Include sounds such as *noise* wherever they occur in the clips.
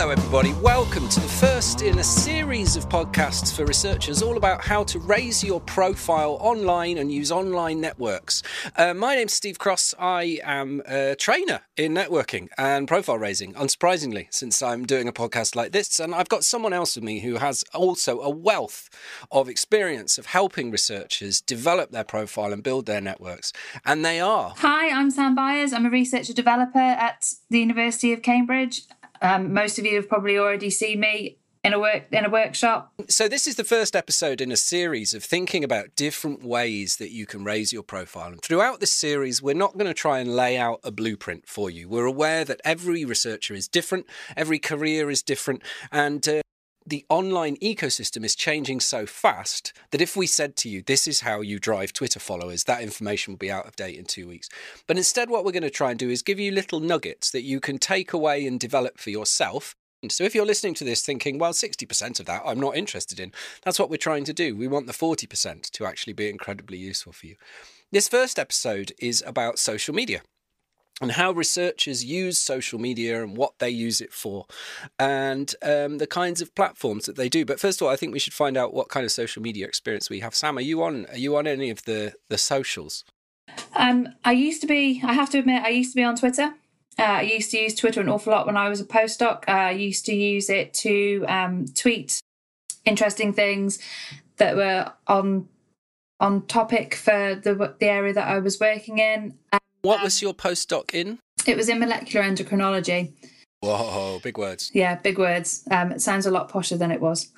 Hello, everybody. Welcome to the first in a series of podcasts for researchers all about how to raise your profile online and use online networks. Uh, my name's Steve Cross. I am a trainer in networking and profile raising, unsurprisingly, since I'm doing a podcast like this. And I've got someone else with me who has also a wealth of experience of helping researchers develop their profile and build their networks. And they are. Hi, I'm Sam Byers. I'm a researcher developer at the University of Cambridge. Um, most of you have probably already seen me in a work in a workshop. So this is the first episode in a series of thinking about different ways that you can raise your profile. And throughout this series, we're not going to try and lay out a blueprint for you. We're aware that every researcher is different, every career is different, and uh, the online ecosystem is changing so fast that if we said to you, this is how you drive Twitter followers, that information will be out of date in two weeks. But instead, what we're going to try and do is give you little nuggets that you can take away and develop for yourself. So if you're listening to this thinking, well, 60% of that I'm not interested in, that's what we're trying to do. We want the 40% to actually be incredibly useful for you. This first episode is about social media and how researchers use social media and what they use it for, and um, the kinds of platforms that they do. But first of all, I think we should find out what kind of social media experience we have. Sam, are you on? Are you on any of the the socials? Um, I used to be. I have to admit, I used to be on Twitter. Uh, I used to use Twitter an awful lot when I was a postdoc. Uh, I used to use it to um, tweet interesting things that were on on topic for the the area that I was working in. What was your postdoc in? It was in molecular endocrinology. Whoa, big words. Yeah, big words. Um, it sounds a lot posher than it was.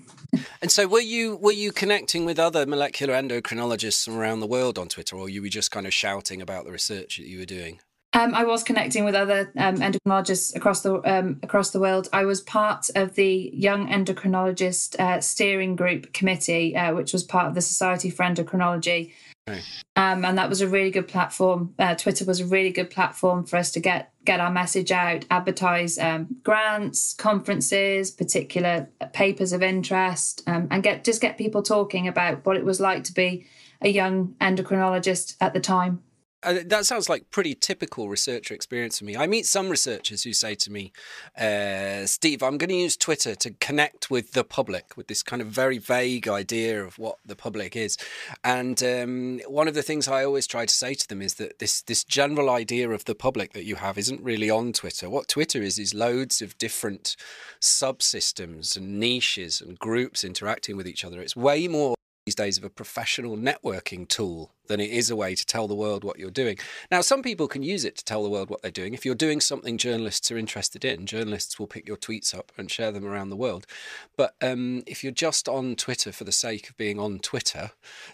*laughs* and so, were you were you connecting with other molecular endocrinologists from around the world on Twitter, or you were just kind of shouting about the research that you were doing? Um, I was connecting with other um, endocrinologists across the um, across the world. I was part of the Young Endocrinologist uh, Steering Group Committee, uh, which was part of the Society for Endocrinology, um, and that was a really good platform. Uh, Twitter was a really good platform for us to get get our message out, advertise um, grants, conferences, particular papers of interest, um, and get just get people talking about what it was like to be a young endocrinologist at the time. Uh, that sounds like pretty typical researcher experience for me. I meet some researchers who say to me, uh, Steve, I'm going to use Twitter to connect with the public with this kind of very vague idea of what the public is. And um, one of the things I always try to say to them is that this, this general idea of the public that you have isn't really on Twitter. What Twitter is, is loads of different subsystems and niches and groups interacting with each other. It's way more these days of a professional networking tool than it is a way to tell the world what you're doing. Now, some people can use it to tell the world what they're doing. If you're doing something journalists are interested in, journalists will pick your tweets up and share them around the world. But um, if you're just on Twitter for the sake of being on Twitter,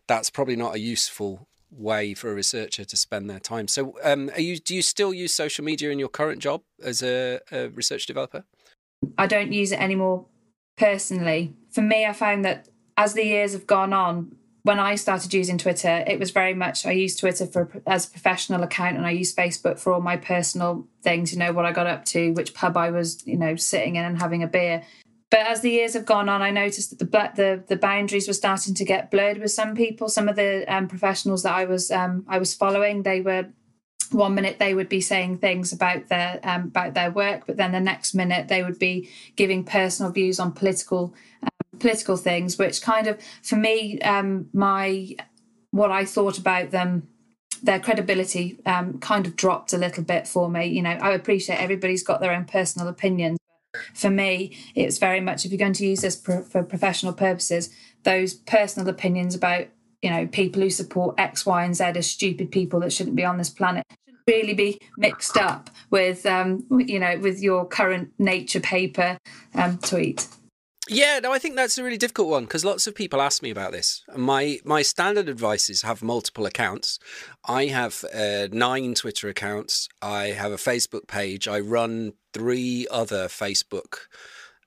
that's probably not a useful way for a researcher to spend their time. So, um, you, do you still use social media in your current job as a, a research developer? I don't use it anymore personally. For me, I found that as the years have gone on, when I started using Twitter, it was very much I used Twitter for as a professional account, and I used Facebook for all my personal things. You know what I got up to, which pub I was, you know, sitting in and having a beer. But as the years have gone on, I noticed that the the the boundaries were starting to get blurred with some people. Some of the um, professionals that I was um, I was following, they were one minute they would be saying things about their um, about their work, but then the next minute they would be giving personal views on political political things, which kind of, for me, um, my what I thought about them, their credibility um, kind of dropped a little bit for me. You know, I appreciate everybody's got their own personal opinions. For me, it's very much if you're going to use this for professional purposes, those personal opinions about you know people who support X, Y, and Z are stupid people that shouldn't be on this planet really be mixed up with um, you know with your current nature paper um, tweet. Yeah, no, I think that's a really difficult one because lots of people ask me about this. My my standard advice is have multiple accounts. I have uh, nine Twitter accounts. I have a Facebook page. I run three other Facebook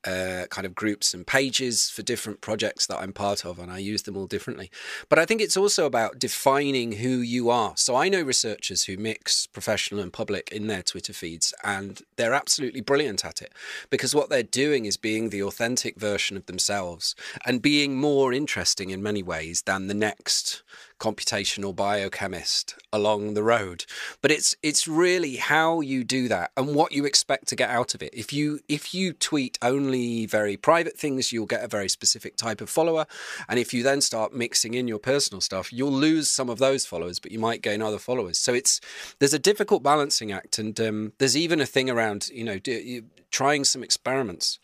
uh, kind of groups and pages for different projects that I'm part of, and I use them all differently. But I think it's also about defining who you are. So I know researchers who mix professional and public in their Twitter feeds, and they're absolutely brilliant at it because what they're doing is being the authentic version of themselves and being more interesting in many ways than the next computational biochemist along the road. But it's it's really how you do that and what you expect to get out of it. If you if you tweet only very private things, you'll get a very specific type of follower. And if you then start mixing in your personal stuff, you'll lose some of those followers, but you might gain other followers. So it's there's a difficult balancing act, and um, there's even a thing around you know do, trying some experiments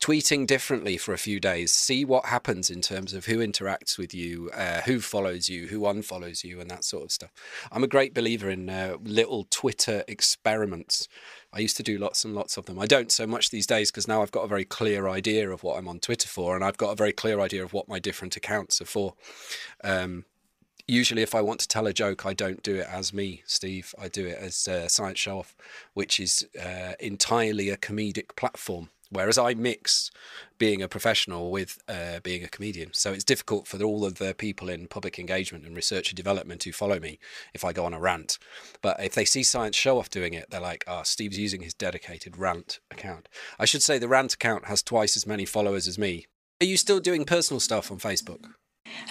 tweeting differently for a few days, see what happens in terms of who interacts with you, uh, who follows you, who unfollows you, and that sort of stuff. I'm a great believer in uh, little Twitter experiments. I used to do lots and lots of them. I don't so much these days because now I've got a very clear idea of what I'm on Twitter for, and I've got a very clear idea of what my different accounts are for. Um, usually if I want to tell a joke, I don't do it as me, Steve. I do it as uh, Science Show Off, which is uh, entirely a comedic platform. Whereas I mix being a professional with uh, being a comedian. So it's difficult for all of the people in public engagement and research and development who follow me if I go on a rant. But if they see Science Show Off doing it, they're like, oh, Steve's using his dedicated rant account. I should say the rant account has twice as many followers as me. Are you still doing personal stuff on Facebook?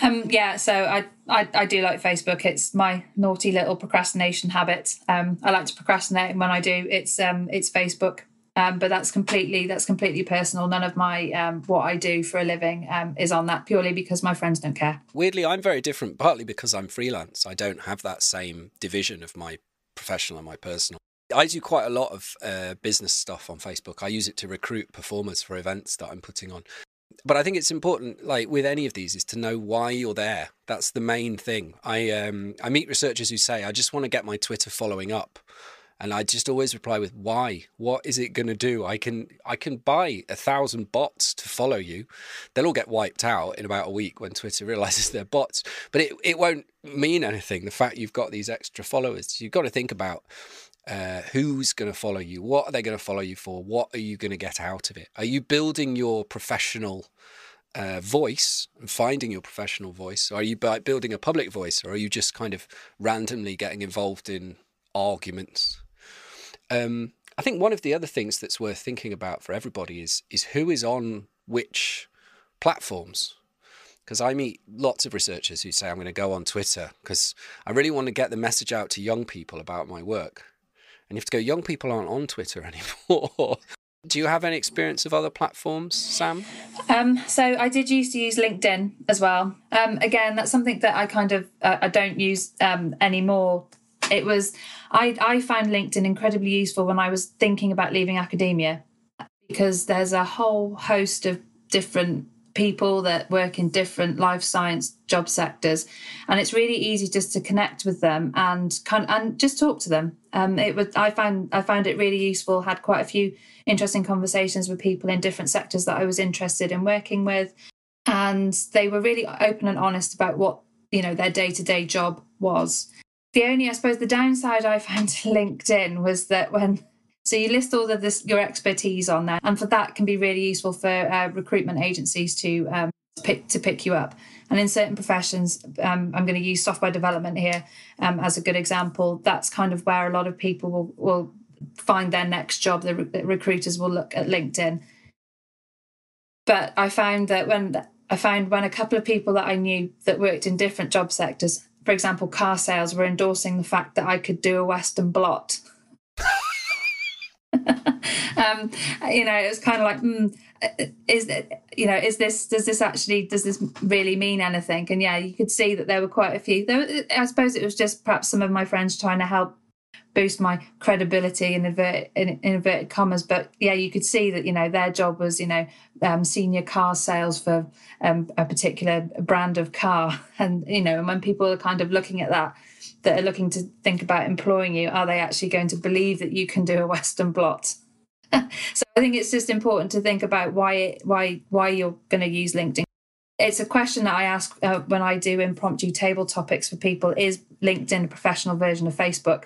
Um, yeah, so I, I, I do like Facebook. It's my naughty little procrastination habit. Um, I like to procrastinate, and when I do, it's um, it's Facebook. Um, but that's completely that's completely personal. None of my um, what I do for a living um, is on that purely because my friends don't care. Weirdly, I'm very different. Partly because I'm freelance. I don't have that same division of my professional and my personal. I do quite a lot of uh, business stuff on Facebook. I use it to recruit performers for events that I'm putting on. But I think it's important, like with any of these, is to know why you're there. That's the main thing. I um, I meet researchers who say, "I just want to get my Twitter following up." And I just always reply with why. What is it going to do? I can I can buy a thousand bots to follow you. They'll all get wiped out in about a week when Twitter *laughs* realizes they're bots. But it it won't mean anything. The fact you've got these extra followers, you've got to think about. Uh, who's going to follow you? What are they going to follow you for? What are you going to get out of it? Are you building your professional uh, voice and finding your professional voice? Or are you building a public voice, or are you just kind of randomly getting involved in arguments um, I think one of the other things that's worth thinking about for everybody is is who is on which platforms. Because I meet lots of researchers who say I'm going to go on Twitter because I really want to get the message out to young people about my work. And you have to go, young people aren't on Twitter *laughs* anymore. Do you have any experience of other platforms, Sam? Um, so I did used to use LinkedIn as well. Um, again, that's something that I kind of uh, I don't use um, anymore it was I I found LinkedIn incredibly useful when I was thinking about leaving academia because there's a whole host of different people that work in different life science job sectors. And it's really easy just to connect with them and kind and just talk to them. Um, it was i found i found it really useful had quite a few interesting conversations with people in different sectors that i was interested in working with. And they were really open and honest about what you know their day-to-day job was the only, I suppose, the downside I found *laughs* to LinkedIn was that when so you list all of this your expertise on there, and for that can be really useful for uh, recruitment agencies to um, pick to pick you up. And in certain professions, um, I'm going to use software development here um, as a good example. That's kind of where a lot of people will, will find their next job. The, re- the recruiters will look at LinkedIn. But I found that when I found when a couple of people that I knew that worked in different job sectors for example, car sales were endorsing the fact that I could do a Western blot. *laughs* um, you know, it was kind of like, mm, is it, you know, is this, does this actually, does this really mean anything? And yeah, you could see that there were quite a few. There, I suppose it was just perhaps some of my friends trying to help boost my credibility in inverted, in inverted commas. But yeah, you could see that you know their job was you know um, senior car sales for um, a particular brand of car, *laughs* and you know, when people are kind of looking at that, that are looking to think about employing you, are they actually going to believe that you can do a *laughs* Western blot? so I think it's just important to think about why why why you're going to use LinkedIn. It's a question that I ask uh, when I do impromptu table topics for people: Is LinkedIn a professional version of Facebook?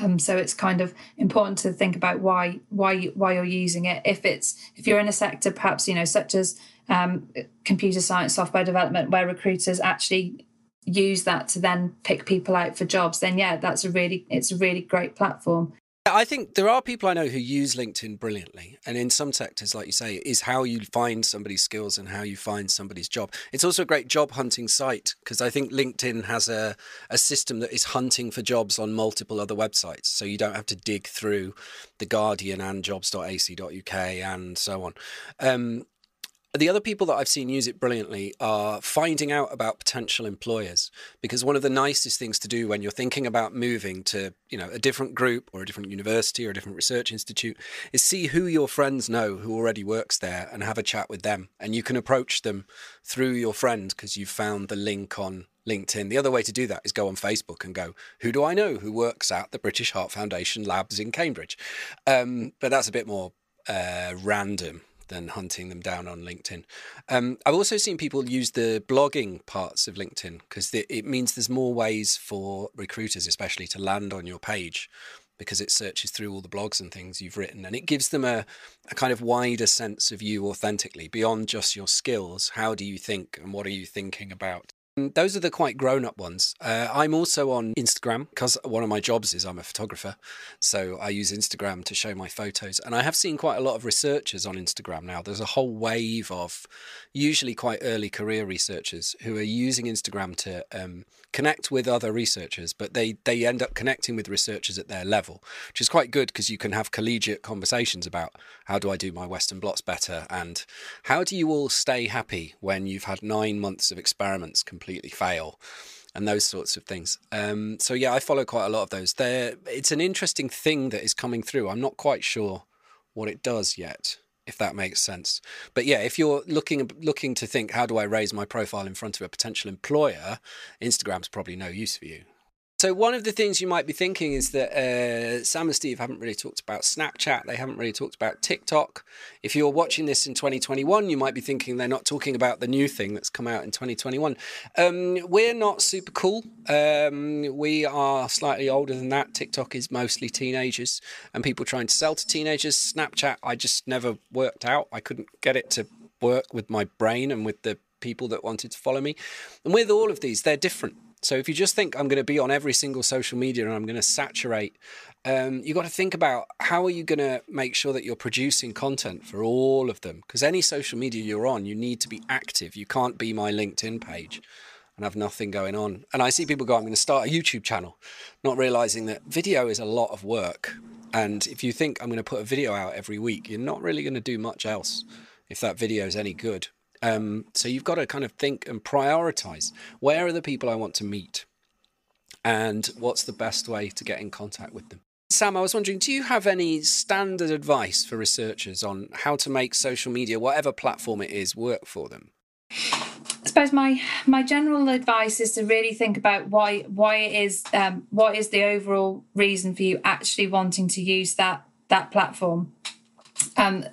Um, so it's kind of important to think about why why why you're using it. If it's if you're in a sector perhaps you know such as um, computer science, software development, where recruiters actually use that to then pick people out for jobs, then yeah, that's a really it's a really great platform. I think there are people I know who use LinkedIn brilliantly. And in some sectors, like you say, is how you find somebody's skills and how you find somebody's job. It's also a great job hunting site because I think LinkedIn has a, a system that is hunting for jobs on multiple other websites. So you don't have to dig through The Guardian and jobs.ac.uk and so on. Um, the other people that I've seen use it brilliantly are finding out about potential employers because one of the nicest things to do when you're thinking about moving to, you know, a different group or a different university or a different research institute is see who your friends know who already works there and have a chat with them and you can approach them through your friend because you've found the link on LinkedIn. The other way to do that is go on Facebook and go, who do I know who works at the British Heart Foundation labs in Cambridge? Um, but that's a bit more uh, random than hunting them down on LinkedIn. Um, I've also seen people use the blogging parts of LinkedIn because it means there's more ways for recruiters, especially, to land on your page because it searches through all the blogs and things you've written and it gives them a, a kind of wider sense of you authentically beyond just your skills. How do you think and what are you thinking about? Mm, those are the quite grown up ones. Uh, I'm also on Instagram because one of my jobs is I'm a photographer. So I use Instagram to show my photos. And I have seen quite a lot of researchers on Instagram now. There's a whole wave of usually quite early career researchers who are using Instagram to um, connect with other researchers, but they, they end up connecting with researchers at their level, which is quite good because you can have collegiate conversations about how do I do my Western blots better and how do you all stay happy when you've had nine months of experiments completely fail and those sorts of things. Um, so yeah, I follow quite a lot of those. There, it's an interesting thing that is coming through. I'm not quite sure what it does yet, if that makes sense. But yeah, if you're looking looking to think, how do I raise my profile in front of a potential employer, Instagram's probably no use for you. So one of the things you might be thinking is that uh, Sam and Steve haven't really talked about Snapchat. They haven't really talked about TikTok. If you're watching this in 2021, you might be thinking they're not talking about the new thing that's come out in 2021. Um, we're not super cool. Um, we are slightly older than that. TikTok is mostly teenagers and people trying to sell to teenagers. Snapchat, I just never worked out. I couldn't get it to work with my brain and with the people that wanted to follow me. And with all of these, they're different. So if you just think I'm going to be on every single social media and I'm going to saturate, um, you got to think about how are you going to make sure that you're producing content for all of them? Because any social media you're on, you need to be active. You can't be my LinkedIn page and have nothing going on. And I see people go, I'm going to start a YouTube channel, not realizing that video is a lot of work. And if you think I'm going to put a video out every week, you're not really going to do much else if that video is any good. Um, so you've got to kind of think and prioritize where are the people I want to meet and what's the best way to get in contact with them. Sam, I was wondering, do you have any standard advice for researchers on how to make social media, whatever platform it is, work for them? I suppose my my general advice is to really think about why why it is um, what is the overall reason for you actually wanting to use that that platform. Um,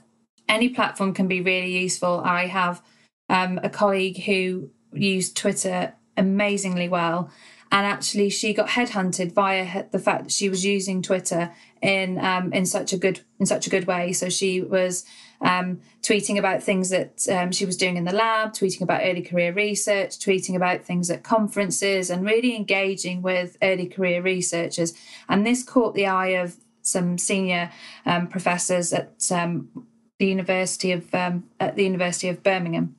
any platform can be really useful. I have um, a colleague who used Twitter amazingly well. And actually, she got headhunted via the fact that she was using Twitter in um, in such a good in such a good way. So she was um, tweeting about things that um, she was doing in the lab, tweeting about early career research, tweeting about things at conferences, and really engaging with early career researchers. And this caught the eye of some senior um, professors at um, the University of um, at the University of Birmingham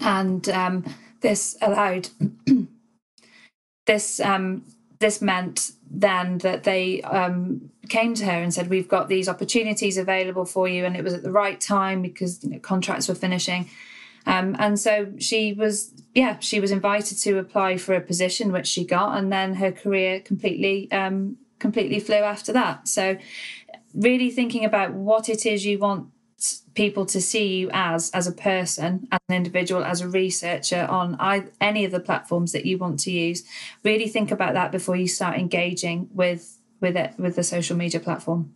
and um, this allowed *clears throat* this um, this meant then that they um, came to her and said, "We've got these opportunities available for you," and it was at the right time because you know, contracts were finishing. Um, and so she was, yeah, she was invited to apply for a position which she got, and then her career completely, um, completely flew after that. So, really thinking about what it is you want people to see you as as a person as an individual as a researcher on any of the platforms that you want to use. Really think about that before you start engaging with with it with the social media platform.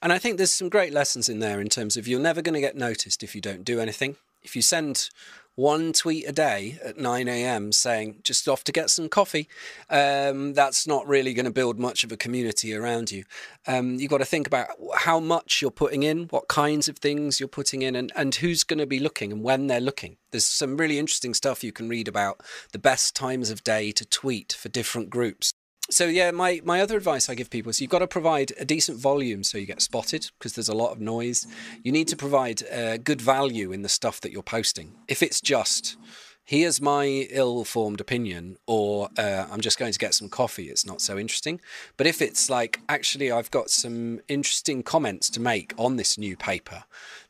And i think there's some great lessons in there in terms of you're never going to get noticed if you don't do anything if you send one tweet a day at 9 a.m. saying just off to get some coffee, um, that's not really going to build much of a community around you. Um, you've got to think about how much you're putting in, what kinds of things you're putting in, and, and who's going to be looking and when they're looking. There's some really interesting stuff you can read about the best times of day to tweet for different groups. So yeah, my, my other advice I give people is you've got to provide a decent volume so you get spotted because there's a lot of noise. You need to provide uh, good value in the stuff that you're posting. If it's just here's my ill-formed opinion or uh, i'm just going to get some coffee it's not so interesting. But if it's like actually i've got some interesting comments to make on this new paper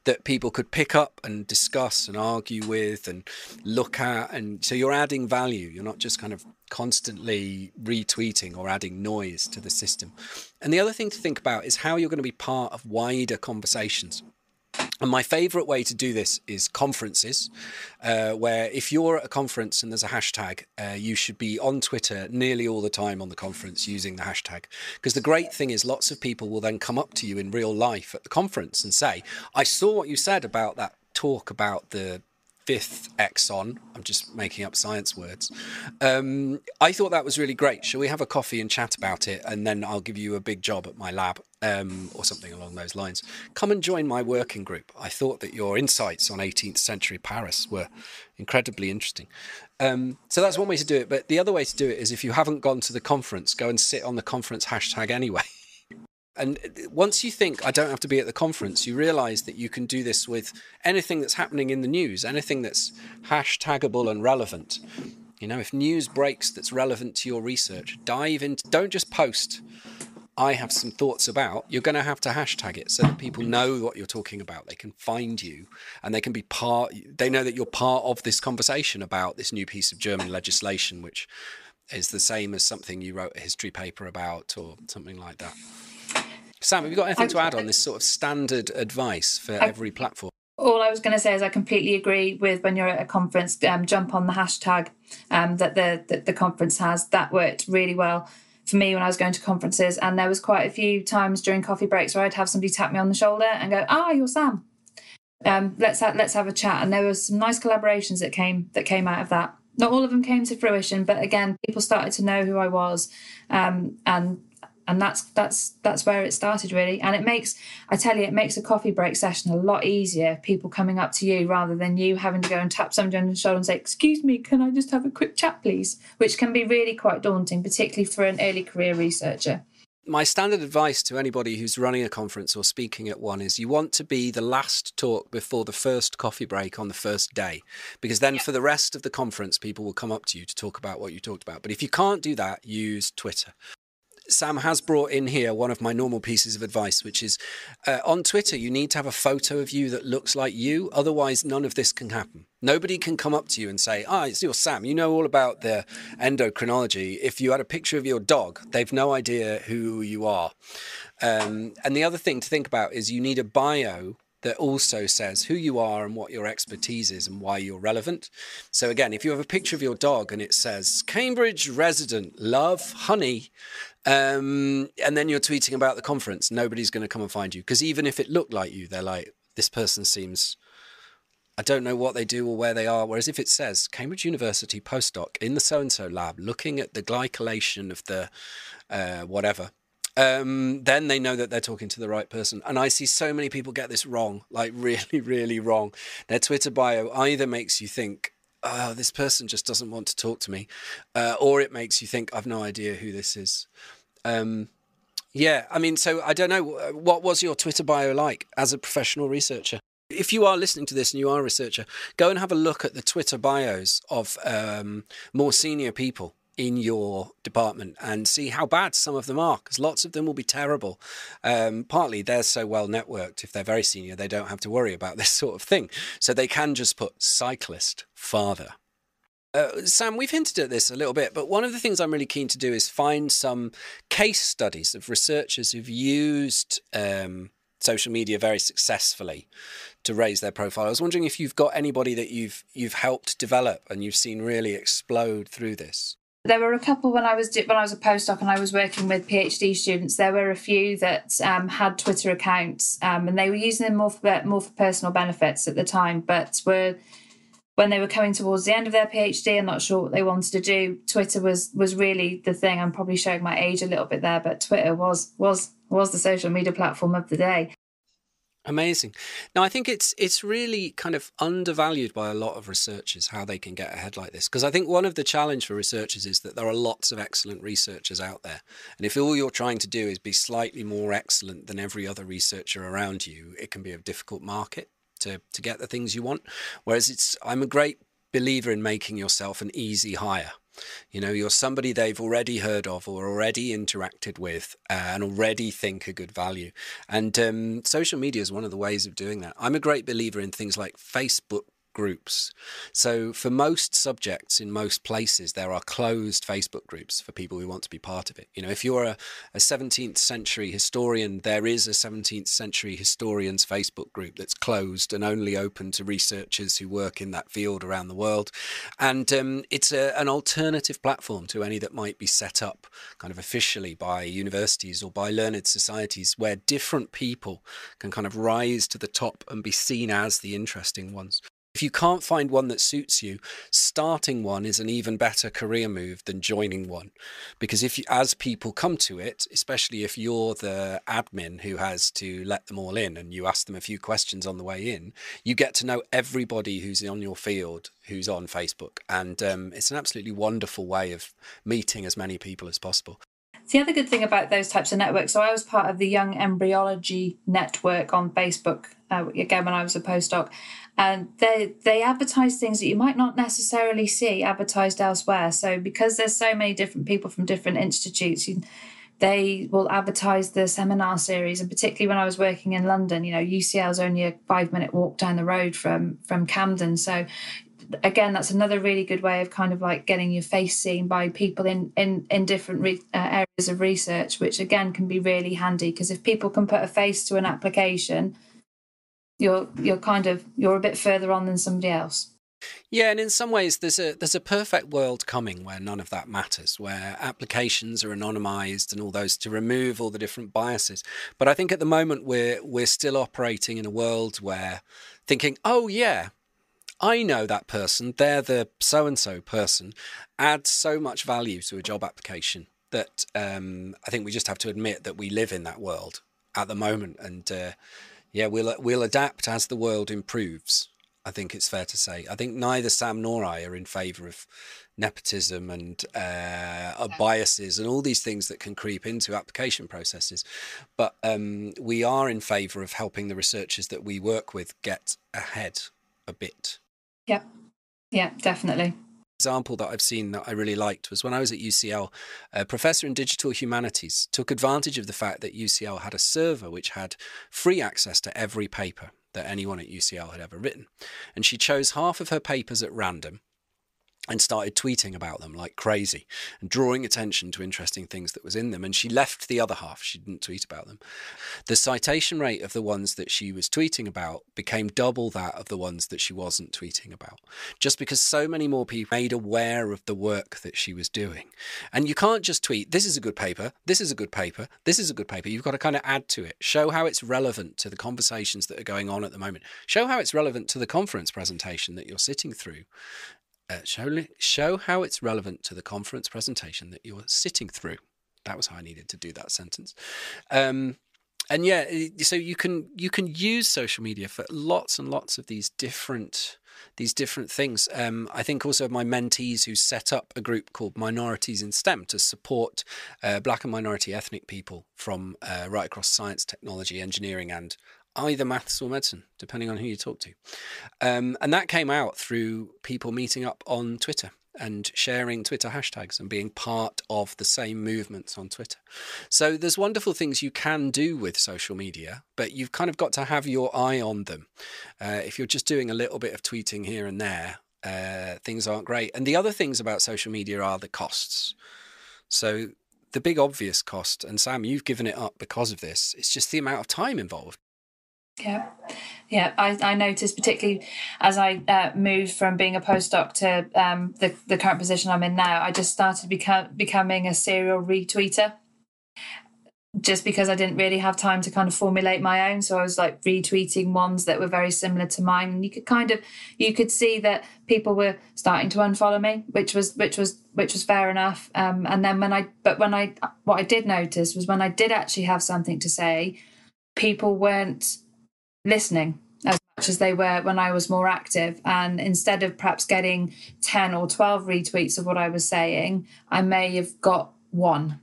that people could pick up and discuss and argue with and look at and so you're adding value. You're not just kind of constantly retweeting or adding noise to the system. And the other thing to think about is how you're going to be part of wider conversations and my favorite way to do this is conferences, uh, where if you're at a conference and there's a hashtag, uh, you should be on Twitter nearly all the time on the conference using the hashtag. Because the great thing is, lots of people will then come up to you in real life at the conference and say, I saw what you said about that talk about the fifth exon. I'm just making up science words. Um, I thought that was really great. Shall we have a coffee and chat about it? And then I'll give you a big job at my lab um, or something along those lines. Come and join my working group. I thought that your insights on 18th century Paris were incredibly interesting. Um, so that's one way to do it. But the other way to do it is if you haven't gone to the conference, go and sit on the conference hashtag anyway. And uh, once you think I don't have to be at the conference, you realize that you can do this with anything that's happening in the news, anything that's hashtagable and relevant. You know, if news breaks that's relevant to your research, dive into, don't just post, I have some thoughts about. You're going to have to hashtag it so that people know what you're talking about. They can find you and they can be part, they know that you're part of this conversation about this new piece of German legislation, which is the same as something you wrote a history paper about or something like that. Sam, have you got anything to add on this sort of standard advice for every platform? All I was going to say is I completely agree with when you're at a conference, um, jump on the hashtag um, that the that the conference has. That worked really well for me when I was going to conferences, and there was quite a few times during coffee breaks where I'd have somebody tap me on the shoulder and go, "Ah, you're Sam. Um, let's have, let's have a chat." And there was some nice collaborations that came that came out of that. Not all of them came to fruition, but again, people started to know who I was, um, and and that's that's that's where it started really. And it makes i tell you it makes a coffee break session a lot easier people coming up to you rather than you having to go and tap somebody on the shoulder and say excuse me can i just have a quick chat please? Which can be really quite daunting particularly for an early career researcher. My standard advice to anybody who's running a conference or speaking at one is you want to be the last talk before the first coffee break on the first day because then yeah. for the rest of the conference people will come up to you to talk about what you talked about. But if you can't do that use twitter Sam has brought in here one of my normal pieces of advice, which is uh, on Twitter, you need to have a photo of you that looks like you. Otherwise, none of this can happen. Nobody can come up to you and say, Ah, it's your Sam. You know all about the endocrinology. If you had a picture of your dog, they've no idea who you are. Um, and the other thing to think about is you need a bio that also says who you are and what your expertise is and why you're relevant. So, again, if you have a picture of your dog and it says Cambridge resident, love, honey, um, and then you're tweeting about the conference, nobody's going to come and find you. Because even if it looked like you, they're like, this person seems. I don't know what they do or where they are. Whereas if it says Cambridge University postdoc in the so and so lab looking at the glycolation of the uh, whatever, um, then they know that they're talking to the right person. And I see so many people get this wrong, like *laughs* really, really wrong. Their Twitter bio either makes you think, oh, this person just doesn't want to talk to me, uh, or it makes you think, I've no idea who this is. Um, yeah, I mean, so I don't know. What was your Twitter bio like as a professional researcher? If you are listening to this and you are a researcher, go and have a look at the Twitter bios of um, more senior people in your department and see how bad some of them are because lots of them will be terrible. Um, partly they're so well networked, if they're very senior, they don't have to worry about *laughs* this sort of thing. So they can just put cyclist father. Uh, Sam, we've hinted at this a little bit, but one of the things I'm really keen to do is find some case studies of researchers who've used um, social media very successfully to raise their profile. I was wondering if you've got anybody that you've you've helped develop and you've seen really explode through this. There were a couple when I was when I was a postdoc and I was working with PhD students. There were a few that um, had Twitter accounts um, and they were using them more for more for personal benefits at the time, but were when they were coming towards the end of their PhD and not sure what they wanted to do. Twitter was was really the thing. I'm probably showing my age a little bit there, but Twitter was was was the social media platform of the day. Amazing. Now, I think it's it's really kind of undervalued by a lot of researchers how they can get ahead like this. Because I think one of the challenge for researchers is that there are lots of excellent researchers out there, and if all you're trying to do is be slightly more excellent than every other researcher around you, it can be a difficult market to to get the things you want. Whereas it's I'm a great believer in making yourself an easy hire. You know, you're somebody they've already heard of or already interacted with uh, and already think a good value. And um, social media is one of the ways of doing that. I'm a great believer in things like Facebook groups. So, for most subjects in most places, there are closed Facebook groups for people who want to be part of it. You know, if you're a, a 17th century historian, there is a 17th century historians Facebook group that's closed and only open to researchers who work in that field around the world. And um, it's a, an alternative platform to any that might be set up kind of officially by universities or by learned societies where different people can kind of rise to the top and be seen as the interesting ones. If you can't find one that suits you, starting one is an even better career move than joining one. Because if you, as people come to it, especially if you're the admin who has to let them all in and you ask them a few questions on the way in, you get to know everybody who's on your field who's on Facebook. And um, it's an absolutely wonderful way of meeting as many people as possible. The other good thing about those types of networks, so I was part of the Young Embryology Network on Facebook, uh, again, when I was a postdoc, and they they advertise things that you might not necessarily see advertised elsewhere. So because there's so many different people from different institutes, you, they will advertise the seminar series, and particularly when I was working in London, you know, UCL is only a five minute walk down the road from from Camden, so again, that's another really good way of kind of like getting your face seen by people in in in different re- uh, areas of research, which again can be really handy. Because if people can put a face to an application, you're you're kind of you're a bit further on than somebody else. Yeah, and in some ways, there's a there's a perfect world coming where none of that matters, where applications are anonymized and all those to remove all the different biases. But I think at the moment we're we're still operating in a world where thinking, oh yeah, I know that person, they're the so and so person, adds so much value to a job application that um, I think we just have to admit that we live in that world at the moment. And uh, yeah, we'll, we'll adapt as the world improves. I think it's fair to say. I think neither Sam nor I are in favour of nepotism and uh, biases and all these things that can creep into application processes. But um, we are in favour of helping the researchers that we work with get ahead a bit. Yep. Yeah, definitely. Example that I've seen that I really liked was when I was at UCL, a professor in digital humanities took advantage of the fact that UCL had a server which had free access to every paper that anyone at UCL had ever written. And she chose half of her papers at random and started tweeting about them like crazy and drawing attention to interesting things that was in them. And she left the other half. She didn't tweet about them. The citation rate of the ones that she was tweeting about became double that of the ones that she wasn't tweeting about just because so many more people made aware of the work that she was doing. And you can't just tweet this is a good paper. This is a good paper. This is a good paper. You've got to kind of add to it. Show how it's relevant to the conversations that are going on at the moment. Show how it's relevant to the conference presentation that you're sitting through uh, show, show how it's relevant to the conference presentation that you're sitting through. That was how I needed to do that sentence. Um, and yeah, so you can you can use social media for lots and lots of these different these different things. Um, I think also my mentees who set up a group called Minorities in STEM to support uh, Black and minority ethnic people from uh, right across science, technology, engineering, and either maths or medicine, depending on who you talk to. Um, and that came out through people meeting up on Twitter and sharing Twitter hashtags and being part of the same movements on Twitter. So there's wonderful things you can do with social media, but you've kind of got to have your eye on them. Uh, if you're just doing a little bit of tweeting here and there, uh, things aren't great. And the other things about social media are the costs. So the big obvious cost, and Sam, you've given it up because of this, it's just the amount of time involved. Yeah, yeah. I, I noticed particularly as I uh, moved from being a postdoc to um, the the current position I'm in now. I just started become becoming a serial retweeter, just because I didn't really have time to kind of formulate my own. So I was like retweeting ones that were very similar to mine, and you could kind of you could see that people were starting to unfollow me, which was which was which was fair enough. Um, and then when I but when I what I did notice was when I did actually have something to say, people weren't listening as much as they were when I was more active. And instead of perhaps getting 10 or 12 retweets of what I was saying, I may have got one.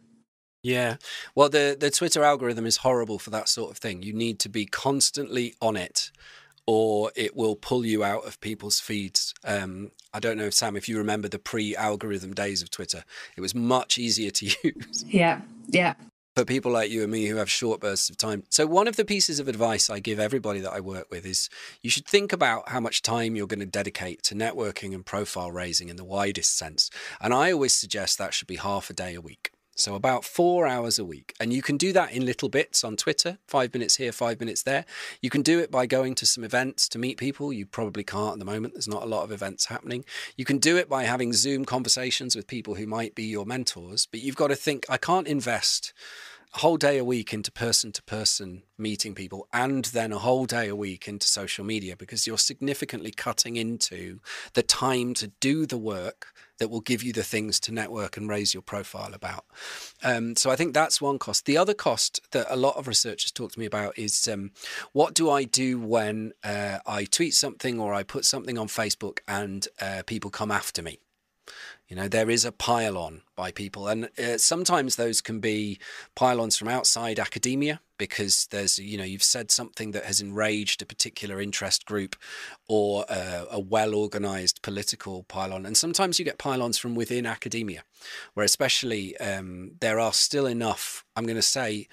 Yeah. Well, the, the Twitter algorithm is horrible for that sort of thing. You need to be constantly on it or it will pull you out of people's feeds. Um, I don't know, if Sam, if you remember the pre algorithm days of Twitter, it was much easier to *laughs* use. Yeah. Yeah for people like you and me who have short bursts of time. So, one of the pieces of advice I give everybody that I work with is you should think about how much time you're going to dedicate to networking and profile raising in the widest sense. And I always suggest that should be half a day a week. So, about four hours a week. And you can do that in little bits on Twitter five minutes here, five minutes there. You can do it by going to some events to meet people. You probably can't at the moment, there's not a lot of events happening. You can do it by having Zoom conversations with people who might be your mentors. But you've got to think, I can't invest a whole day a week into person to person meeting people and then a whole day a week into social media because you're significantly cutting into the time to do the work that will give you the things to network and raise your profile about. Um, so I think that's one cost. The other cost that a lot of researchers talk to me about is um, what do I do when uh, I tweet something or I put something on Facebook and uh, people come after me? You know, there is a pile-on by people, and uh, sometimes those can be pile-ons from outside academia because there's, you know, you've said something that has enraged a particular interest group or uh, a well-organized political pile-on, and sometimes you get pile-ons from within academia, where especially um, there are still enough, I'm going to say,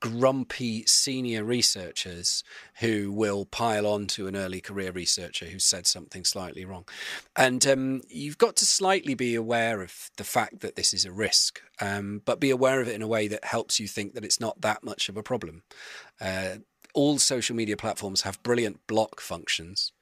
grumpy senior researchers who will pile on to an early career researcher who said something slightly wrong. And um, you've got to slightly be aware of the fact that this is a risk, um, but be aware of it in a way that helps you think that it's not that much of a problem. Uh, all social media platforms have brilliant block functions,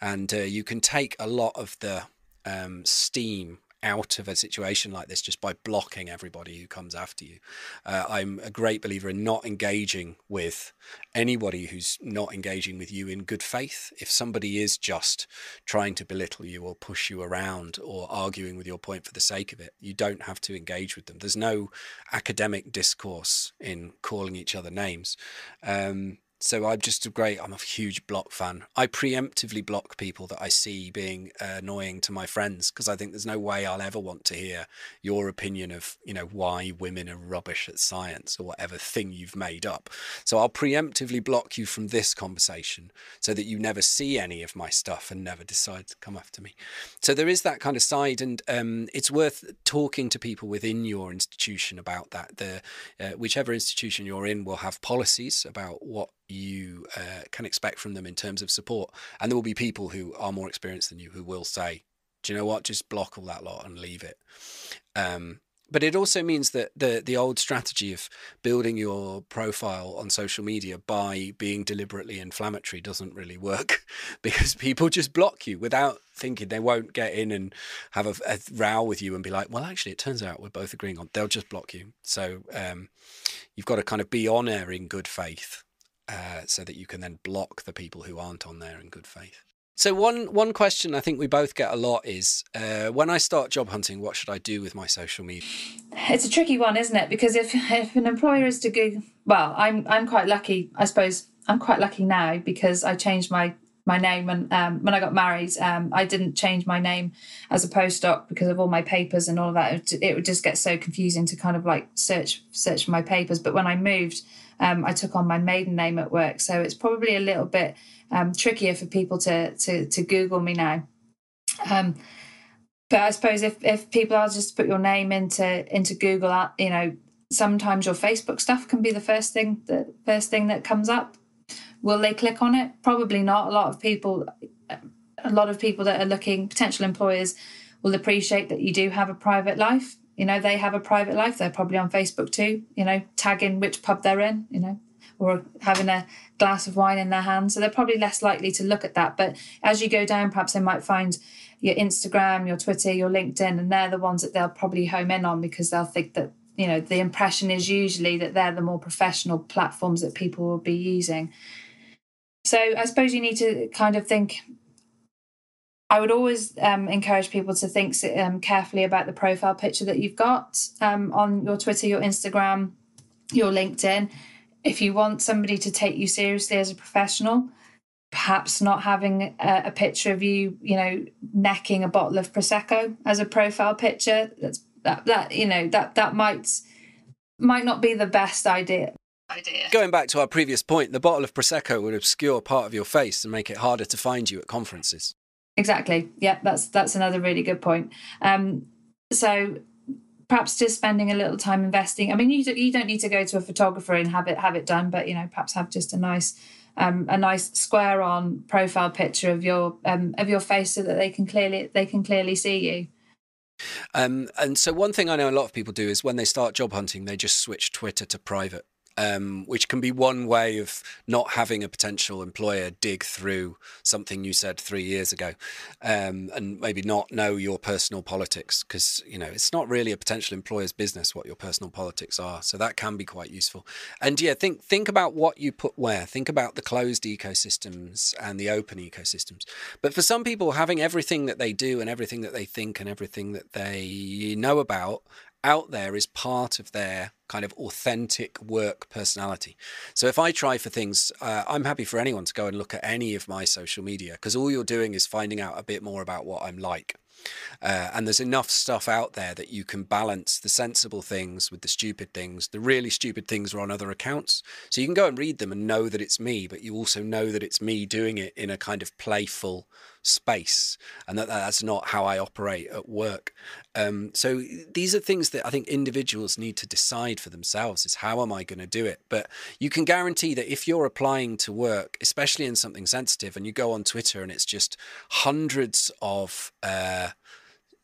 and uh, you can take a lot of the um, steam out of a situation like this just by blocking everybody who comes after you. Uh, I'm a great believer in not engaging with anybody who's not engaging with you in good faith. If somebody is just trying to belittle you or push you around or arguing with your point for the sake of it, you don't have to engage with them. There's no academic discourse in calling each other names. Um, so I'm just a great. I'm a huge block fan. I preemptively block people that I see being annoying to my friends because I think there's no way I'll ever want to hear your opinion of you know why women are rubbish at science or whatever thing you've made up. So I'll preemptively block you from this conversation so that you never see any of my stuff and never decide to come after me. So there is that kind of side, and um, it's worth talking to people within your institution about that. The uh, whichever institution you're in will have policies about what you uh, can expect from them in terms of support. And there will be people who are more experienced than you who will say, do you know what, just block all that lot and leave it. Um, but it also means that the the old strategy of building your profile on social media by being deliberately inflammatory doesn't really work *laughs* because people just block you without thinking they won't get in and have a, a row with you and be like, well, actually, it turns out we're both agreeing on. They'll just block you. So um, you've got to kind of be on air in good faith uh, so that you can then block the people who aren't on there in good faith. So one one question I think we both get a lot is uh, when I start job hunting, what should I do with my social media? It's a tricky one, isn't it? Because if if an employer is to go, well, I'm I'm quite lucky. I suppose I'm quite lucky now because I changed my my name and um, when I got married, um, I didn't change my name as a postdoc because of all my papers and all of that. It, would just get so confusing to kind of like search search for my papers. But when I moved um, I took on my maiden name at work. So it's probably a little bit um, trickier for people to, to, to Google me now. Um, but I suppose if, if people are just put your name into into Google, uh, you know, sometimes your Facebook stuff can be the first thing the first thing that comes up. Will they click on it? Probably not. A lot of people, a lot of people that are looking potential employers will appreciate that you do have a private life you know they have a private life. They're probably on facebook too you know tagging which pub they're in you know or having a glass of wine in their hand so they're probably less likely to look at that. But as you go down perhaps they might find your instagram your twitter your linkedin and they're the ones that they'll probably home in on because they'll think that you know the impression is usually that they're the more professional platforms that people will be using. So i suppose you need to kind of think I would always um, encourage people to think um, carefully about the profile picture that you've got um, on your Twitter, your Instagram, your LinkedIn. if you want somebody to take you seriously as a professional, perhaps not having a, a, picture of you, you know, necking a bottle of prosecco as a profile picture. That's that that you know that that might might not be the best idea. Idea. Going back to our previous point, the bottle of prosecco would obscure part of your face and make it harder to find you at conferences. Exactly. Yeah, that's that's another really good point. Um, so perhaps just spending a little time investing. I mean, you you don't need to go to a photographer and have it have it done, but you know, perhaps have just a nice um, a nice square on profile picture of your um, of your face so that they can clearly they can clearly see you. Um, and so one thing I know a lot of people do is when they start job hunting, they just switch Twitter to private um, which can be one way of not having a potential employer dig through something you said three years ago, um, and maybe not know your personal politics because you know it's not really a potential employer's business what your personal politics are. So that can be quite useful. And yeah, think think about what you put where. Think about the closed ecosystems and the open ecosystems. But for some people, having everything that they do and everything that they think and everything that they know about out there is part of their kind of authentic work personality. So if I try for things, uh, I'm happy for anyone to go and look at any of my social media because all you're doing is finding out a bit more about what I'm like. Uh, and there's enough stuff out there that you can balance the sensible things with the stupid things. The really stupid things are on other accounts. So you can go and read them and know that it's me, but you also know that it's me doing it in a kind of playful space and that that's not how I operate at work. Um, so these are things that I think individuals need to decide for themselves is how am I going to do it? But you can guarantee that if you're applying to work, especially in something sensitive, and you go on Twitter and it's just hundreds of uh,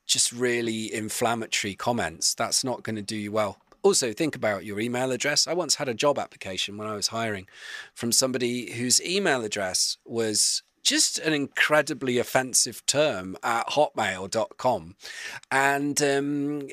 just really inflammatory comments, that's not going to do you well. Also, think about your email address. I once had a job application when I was hiring from somebody whose email address was just an incredibly offensive term at hotmail.com. And um,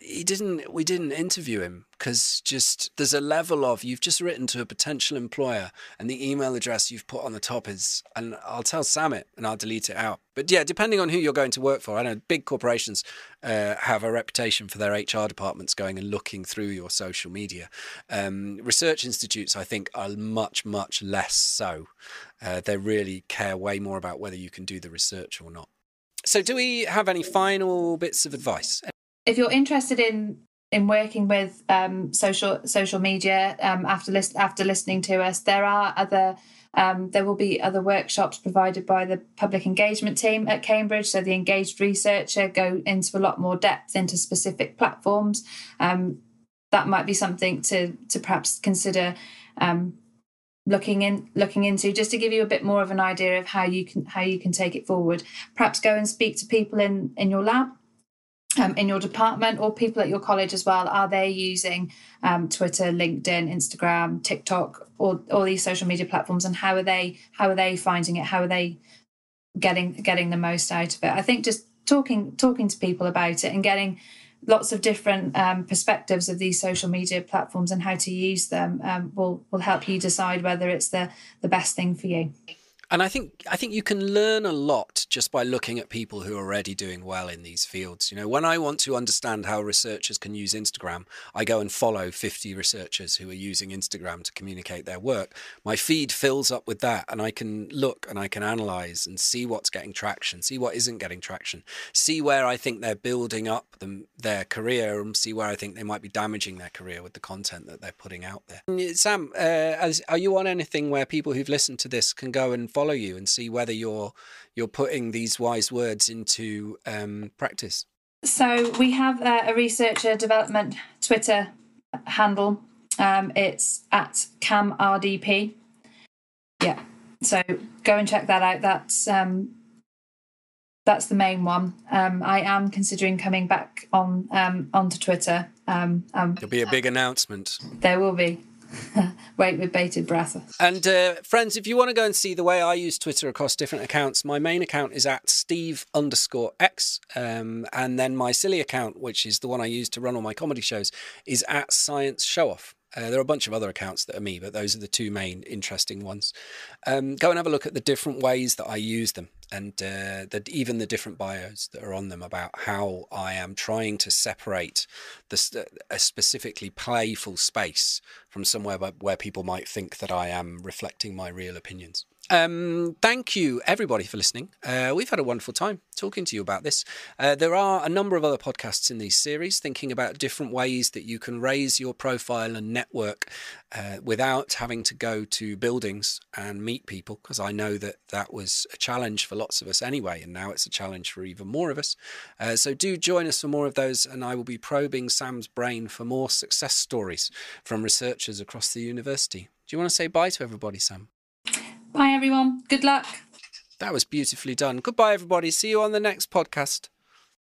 he didn't, we didn't interview him because just there's a level of you've just written to a potential employer and the email address you've put on the top is and I'll tell Sam it and I'll delete it out. But yeah, depending on who you're going to work for, I know big corporations uh, have a reputation for their HR departments going and looking through your social media. Um, research institutes, I think, are much much less so. Uh, they really care way more about whether you can do the research or not. So, do we have any final bits of advice? If you're interested in in working with um, social social media um, after list, after listening to us, there are other um, there will be other workshops provided by the public engagement team at Cambridge. So the engaged researcher go into a lot more depth into specific platforms. Um, that might be something to to perhaps consider um, looking in looking into just to give you a bit more of an idea of how you can how you can take it forward. Perhaps go and speak to people in in your lab um, in your department or people at your college as well are they using um, twitter linkedin instagram tiktok or all these social media platforms? And how are they how are they finding it? How are they getting getting the most out of it? I think just talking talking to people about it and getting lots of different um, perspectives of these social media platforms and how to use them um, will will help you decide whether it's the the best thing for you and I think I think you can learn a lot just by looking at people who are already doing well in these fields. You know, when I want to understand how researchers can use Instagram, I go and follow 50 researchers who are using Instagram to communicate their work. My feed fills up with that and I can look and I can analyze and see what's getting traction, see what isn't getting traction, see where I think they're building up them, their career and see where I think they might be damaging their career with the content that they're putting out there. Sam, uh, as, are you on anything where people who've listened to this can go and follow you and see whether you're you're putting these wise words into um, practice? So we have a, a researcher development Twitter handle. Um, it's at camrdp. Yeah. So go and check that out. That's um, that's the main one. Um, I am considering coming back on um, onto Twitter. Um, um, There'll be a big announcement. There will be. *laughs* Wait with bated breath. And uh, friends, if you want to go and see the way I use Twitter across different accounts, my main account is at Steve underscore X, um, and then my silly account, which is the one I use to run all my comedy shows, is at Science Show Off. Uh, there are a bunch of other accounts that are me, but those are the two main interesting ones. Um, go and have a look at the different ways that I use them and uh, the, even the different bios that are on them about how I am trying to separate the, a specifically playful space from somewhere where people might think that I am reflecting my real opinions. Um, thank you, everybody, for listening. Uh, we've had a wonderful time talking to you about this. Uh, there are a number of other podcasts in these series thinking about different ways that you can raise your profile and network uh, without having to go to buildings and meet people, because I know that that was a challenge for lots of us anyway, and now it's a challenge for even more of us. Uh, so do join us for more of those, and I will be probing Sam's brain for more success stories from researchers across the university. Do you want to say bye to everybody, Sam? Bye, everyone. Good luck. That was beautifully done. Goodbye, everybody. See you on the next podcast.